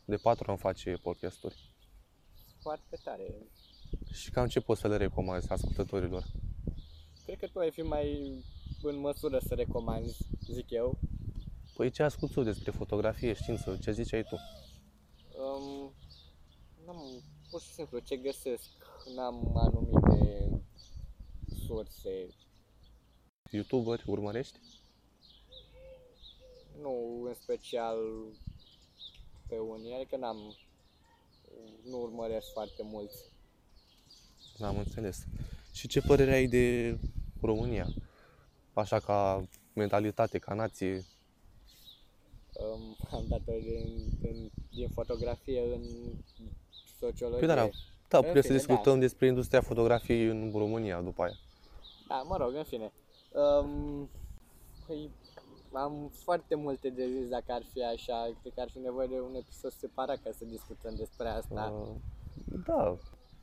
S1: De 4 ani face podcasturi.
S2: Foarte tare.
S1: Și cam ce poți să le recomanzi ascultătorilor?
S2: Cred că tu ai fi mai în măsură să recomanzi, zic eu.
S1: Păi ce asculti tu despre fotografie, știință, ce ziceai tu?
S2: Um, n-am, pur și simplu, ce găsesc, n-am anumite surse,
S1: Youtuberi urmărești?
S2: Nu în special pe unii, adică n-am, nu urmăresc foarte mulți.
S1: N-am înțeles. Și ce părere ai de România? Așa ca mentalitate, ca nație,
S2: Um, am dat-o din, din, din fotografie în sociologie.
S1: Păi da, da, da,
S2: În
S1: putem să
S2: fine,
S1: discutăm despre industria fotografiei în România după aia.
S2: Da, mă rog, în fine. Um, păi, Am foarte multe de zis dacă ar fi așa, cred că ar fi nevoie de un episod separat ca să discutăm despre asta.
S1: Uh, da,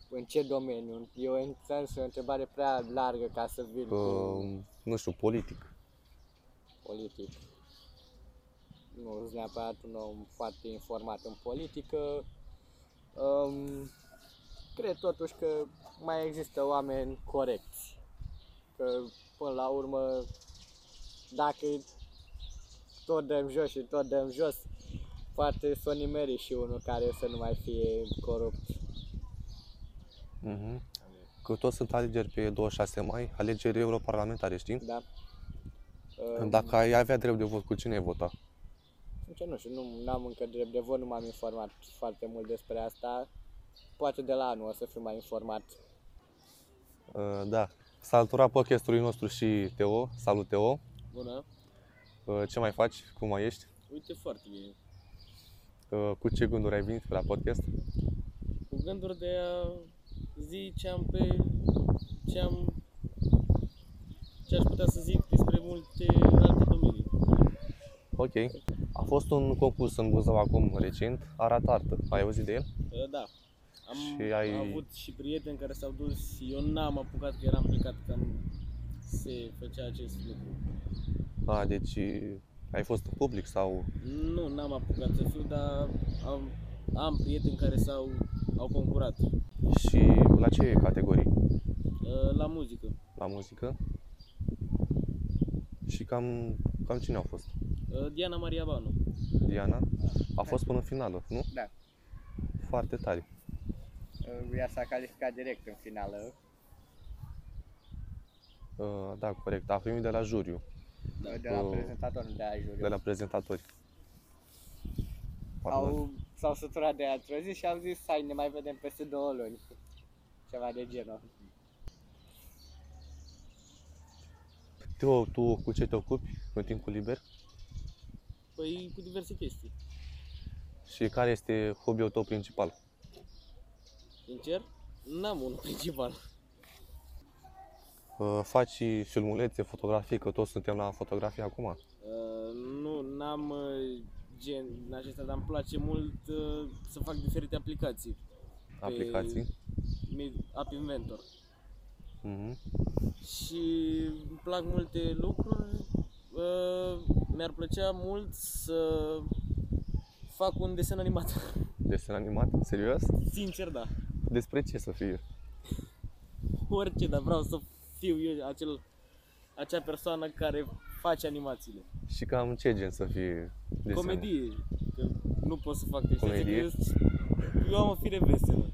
S2: În ce domeniu? E o, în sens, o întrebare prea largă ca să vin cu
S1: uh, nu știu, politic.
S2: politic. Nu sunt neapărat un om foarte informat în politică. Um, cred totuși că mai există oameni corecți. Că până la urmă, dacă tot dăm jos și tot dăm jos, poate să o nimeri și unul care să nu mai fie corupt.
S1: Uh-huh. Că toți sunt alegeri pe 26 mai, alegeri europarlamentare, știi?
S2: Da? Um,
S1: Dacă ai avea drept de vot, cu cine ai vota?
S2: Sincer, nu știu, nu am încă drept de vot, nu m-am informat foarte mult despre asta. Poate de la anul o să fiu mai informat.
S1: Uh, da. S-a alturat podcastului nostru și Teo. Salut, Teo.
S3: Bună,
S1: Uh, ce mai faci? Cum mai ești?
S3: uite foarte bine.
S1: Uh, cu ce gânduri ai venit pe la podcast?
S3: Cu gânduri de a zi ce am pe... ce am... ce aș putea să zic despre multe alte domenii.
S1: Ok. A fost un concurs în Buzău acum recent, Arată Artă. Ai auzit de el?
S3: Uh, Da, am
S1: Și ai-
S3: avut și prieteni care s-au dus, eu n-am apucat că eram plecat cam se făcea acest lucru.
S1: A, deci ai fost în public sau...
S3: Nu, n-am apucat să fiu, dar am, am prieteni care s-au au concurat
S1: Și la ce categorii?
S3: uh, la muzică.
S1: La muzică? Și cam, cam cine au fost?
S3: Uh, Diana Maria Banu.
S1: Diana? A fost până în finală, nu?
S2: Da.
S1: Foarte tare.
S2: Ea s-a calificat direct în finală.
S1: Uh, da, corect. A primit de la juriu,
S2: de la
S1: Oh.
S2: prezentatorul de a juriu.
S1: de la prezentatori. Foarte tare.
S2: Au, s-au săturat de într-o zi și au zis hai ne mai vedem peste două luni. Ceva de genul.
S1: Teo, tu cu ce te ocupi în timpul liber?
S3: Păi cu diverse chestii.
S1: Și care este hobby-ul tău principal?
S3: Sincer, n-am unul principal.
S1: Uh, faci și filmulețe, fotografii, că toți suntem la fotografie acum.
S3: Uh, nu, n-am uh, gen în acesta, dar îmi place mult uh, să fac diferite aplicații.
S1: Aplicații.
S3: Mi- App Inventor.
S1: Mhm.
S3: Și îmi plac multe lucruri. Uh, mi-ar plăcea mult să fac un desen animat.
S1: Desen animat? Serios?
S3: Sincer, da.
S1: Despre ce să fie?
S3: Orice, dar vreau să fiu eu acel, acea persoană care face animațiile.
S1: Și cam ce gen să fie desene?
S3: Comedie. Că nu pot să fac deci
S1: Comedie?
S3: Eu am o fire veselă.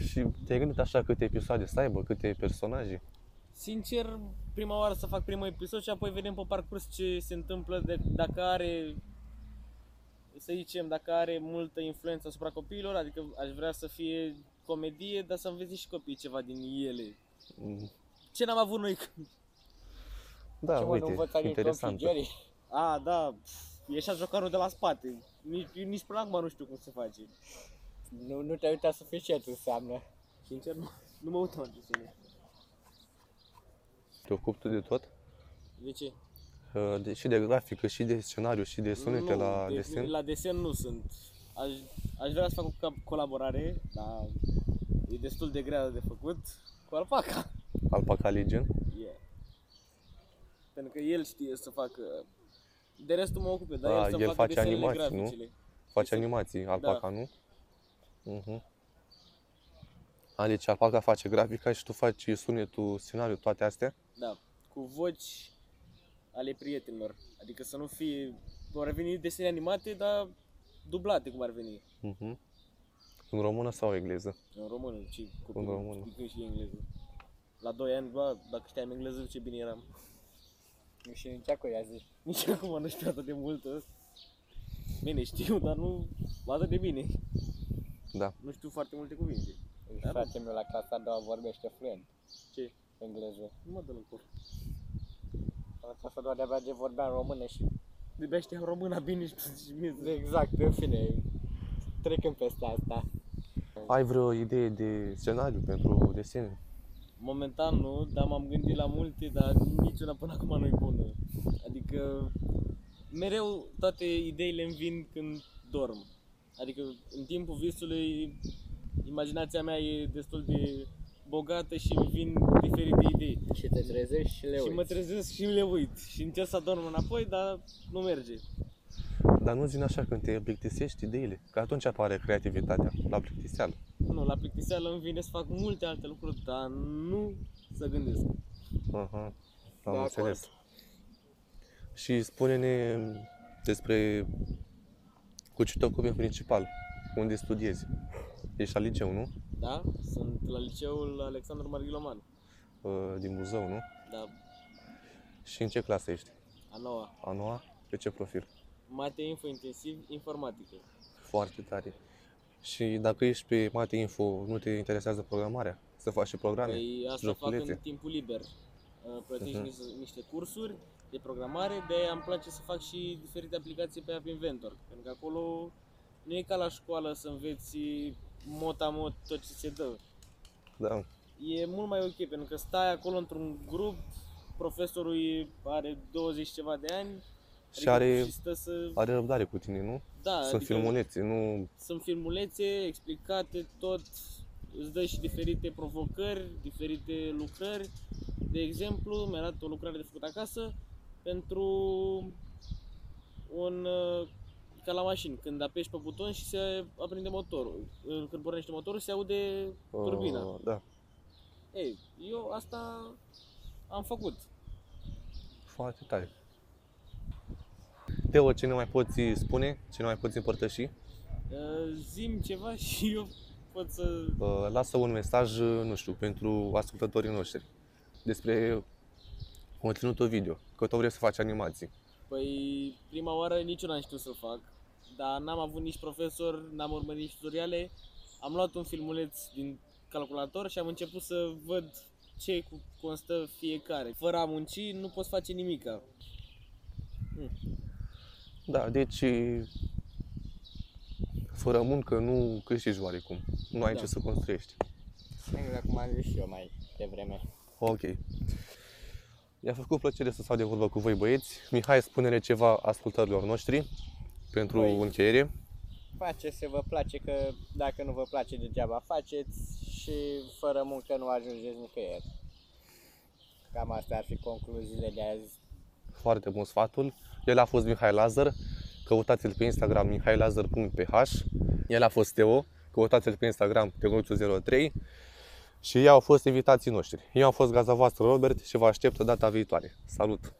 S1: Și te-ai gândit așa câte episoade să aibă, câte personaje?
S3: Sincer, prima oară să fac primul episod și apoi vedem pe parcurs ce se întâmplă de, dacă are să zicem, dacă are multă influență asupra copiilor, adică aș vrea să fie comedie, dar să înveți și copiii ceva din ele.
S1: Mm,
S3: Ce n-am avut noi când...
S1: Da,
S2: Ce mă, nu
S1: uite,
S2: învăța din Tom și
S1: interesant.
S2: Jerry?
S3: A, da, pf, ieșea jocarul de la spate. Nici, eu nici până acum nu știu cum se face.
S2: Nu, nu te-ai uitat suficient înseamnă.
S3: Sincer, nu, nu mă uitam la desene.
S1: Te ocupi tu de tot?
S3: De ce?
S1: Uh, De, și de grafică, și de scenariu, și de sunete
S3: nu,
S1: la
S3: de,
S1: desen?
S3: La desen nu sunt. Aș, aș vrea să fac o ca- colaborare, dar e destul de grea de făcut cu Alpaca.
S1: Alpaca Legion?
S3: Yeah. Pentru că el știe să facă... De restul mă ocupe, dar
S1: A,
S3: el să
S1: el
S3: facă
S1: face
S3: desenele
S1: animații, nu?
S3: graficele.
S1: Face
S3: Este-
S1: animații, Alpaca,
S3: Da.
S1: nu? Uh-huh. A, deci Alpaca face grafica și tu faci sunetul, scenariu, toate astea?
S3: Da, cu voci ale prietenilor. Adică să nu fie... Vor reveni desene animate, dar dublate cum ar veni.
S1: Uh-huh. În română sau engleză?
S3: În română, ci cu
S1: În română.
S3: și engleză. La 2 ani, bă, dacă știam engleză, ce bine eram.
S2: Nu știu nici acolo i-a zis.
S3: Nici acum nu știu atât de mult. ă. Bine, știu, dar nu atât de bine.
S1: Da.
S3: Nu știu foarte multe cuvinte. Da,
S2: Fratele meu la clasa a doua vorbește fluent
S3: Ce?
S2: engleză.
S3: Nu mă dă în cur.
S2: La clasa a doua de-abia de vorbea în română și
S3: De știam româna bine și tu zici mie.
S2: exact, în fine, trecând peste asta.
S1: Ai vreo idee de scenariu pentru desene?
S3: Momentan nu, dar m-am gândit la multe, dar niciuna până acum nu e bună. Adică mereu toate ideile îmi vin când dorm. Adică în timpul visului imaginația mea e destul de bogată și îmi vin diferite idei.
S2: Și te trezești și le
S3: și
S2: uiți.
S3: mă trezesc și le uit și încerc să adorm înapoi, dar nu merge.
S1: Dar nu zi așa când te plictisești ideile, că atunci apare creativitatea, la plictiseală.
S3: Nu, la plictiseală îmi vine să fac multe alte lucruri, dar nu să gândesc.
S1: Aha, am
S2: De
S1: înțeles.
S2: acord.
S1: Și spune-ne despre cu ce te ocupi în principal, unde studiezi. Ești la liceu, nu?
S3: Da? Sunt la liceul Alexandru Marghiloman.
S1: Uh, Din Buzău, nu?
S3: Da,
S1: Și în ce clasă ești?
S3: a noua.
S1: A noua? Pe ce profil?
S3: Mate info intensiv informatică.
S1: Foarte tare. Și dacă ești pe Mate Info, nu te interesează programarea? Să faci și programe?
S3: Păi asta fac
S1: joculețe?
S3: în timpul liber. Uh, Plătești
S1: Mhm.
S3: niște, niște cursuri de programare, de îmi place să fac și diferite aplicații pe App Inventor. Pentru că acolo nu e ca la școală să înveți mot-a-mot tot ce se dă.
S1: Da.
S3: E mult mai ok, pentru că stai acolo într-un grup, profesorul e- are 20 ceva de ani
S1: Și are,
S3: și stă să...
S1: are răbdare cu tine, nu?
S3: Da,
S1: Sunt
S3: adică
S1: filmulețe, nu...
S3: sunt filmulețe explicate tot, îți dă și diferite provocări, diferite lucrări. De exemplu, mi-a dat o lucrare de făcut acasă pentru un uh, ca la mașini, când apeși pe buton și se aprinde motorul. Uh, Când pornește motorul se aude turbina.
S1: Uh, da.
S3: Ei, eu asta am făcut.
S1: Foarte tare. Teo, ce ne mai poți spune? Ce ne mai poți împărtăși?
S3: Uh, Zim ceva și eu pot să...
S1: Uh, Lasă un mesaj, uh, nu știu, pentru ascultătorii noștri despre conținutul video, că tot vreți să faci animații.
S3: Păi prima oară nici eu n-am știut să fac, dar n-am avut nici profesor, n-am urmărit nici tutoriale. Am luat un filmuleț din calculator și am început să văd ce cu- constă fiecare. Fără a munci nu poți face nimica.
S1: Da, deci fără muncă nu câștigi oarecum. Nu ai
S3: Da.
S1: ce să construiești.
S2: Exact cum am zis și eu mai devreme.
S1: Ok. Mi-a făcut plăcere să stau de vorbă cu voi băieți. Mihai, spune-ne ceva ascultărilor noștri pentru
S2: Păi-
S1: încheiere.
S2: Faceți să vă place, că dacă nu vă place degeaba faceți și fără muncă nu ajungeți nicăieri. Cam astea ar fi concluziile de azi.
S1: Foarte bun sfatul. El a fost Mihai Lazar. Căutați-l pe Instagram mihailazar.ph El a fost Teo. Căutați-l pe Instagram teonuțu03 și ei au fost invitații noștri. Eu am fost gazda voastră Robert și vă aștept data viitoare. Salut!